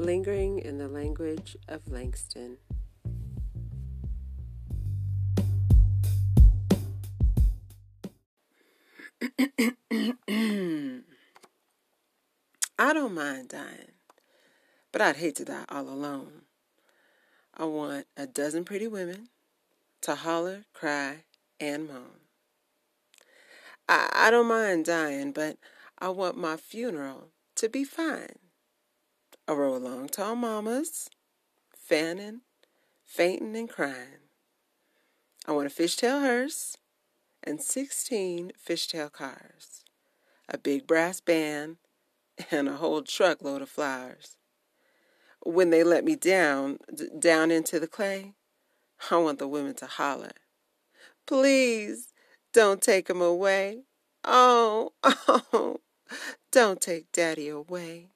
lingering in the language of Langston. I don't mind dying, but I'd hate to die all alone. I want a dozen pretty women to holler, cry, and moan. I, I don't mind dying, but I want my funeral to be fine. A row of long, tall mamas, fanning, fainting, and crying. I want a fishtail hearse and 16 fishtail cars, a big brass band, and a whole truckload of flowers. When they let me down, d- down into the clay, I want the women to holler, Please don't take him away. Oh, oh, don't take daddy away.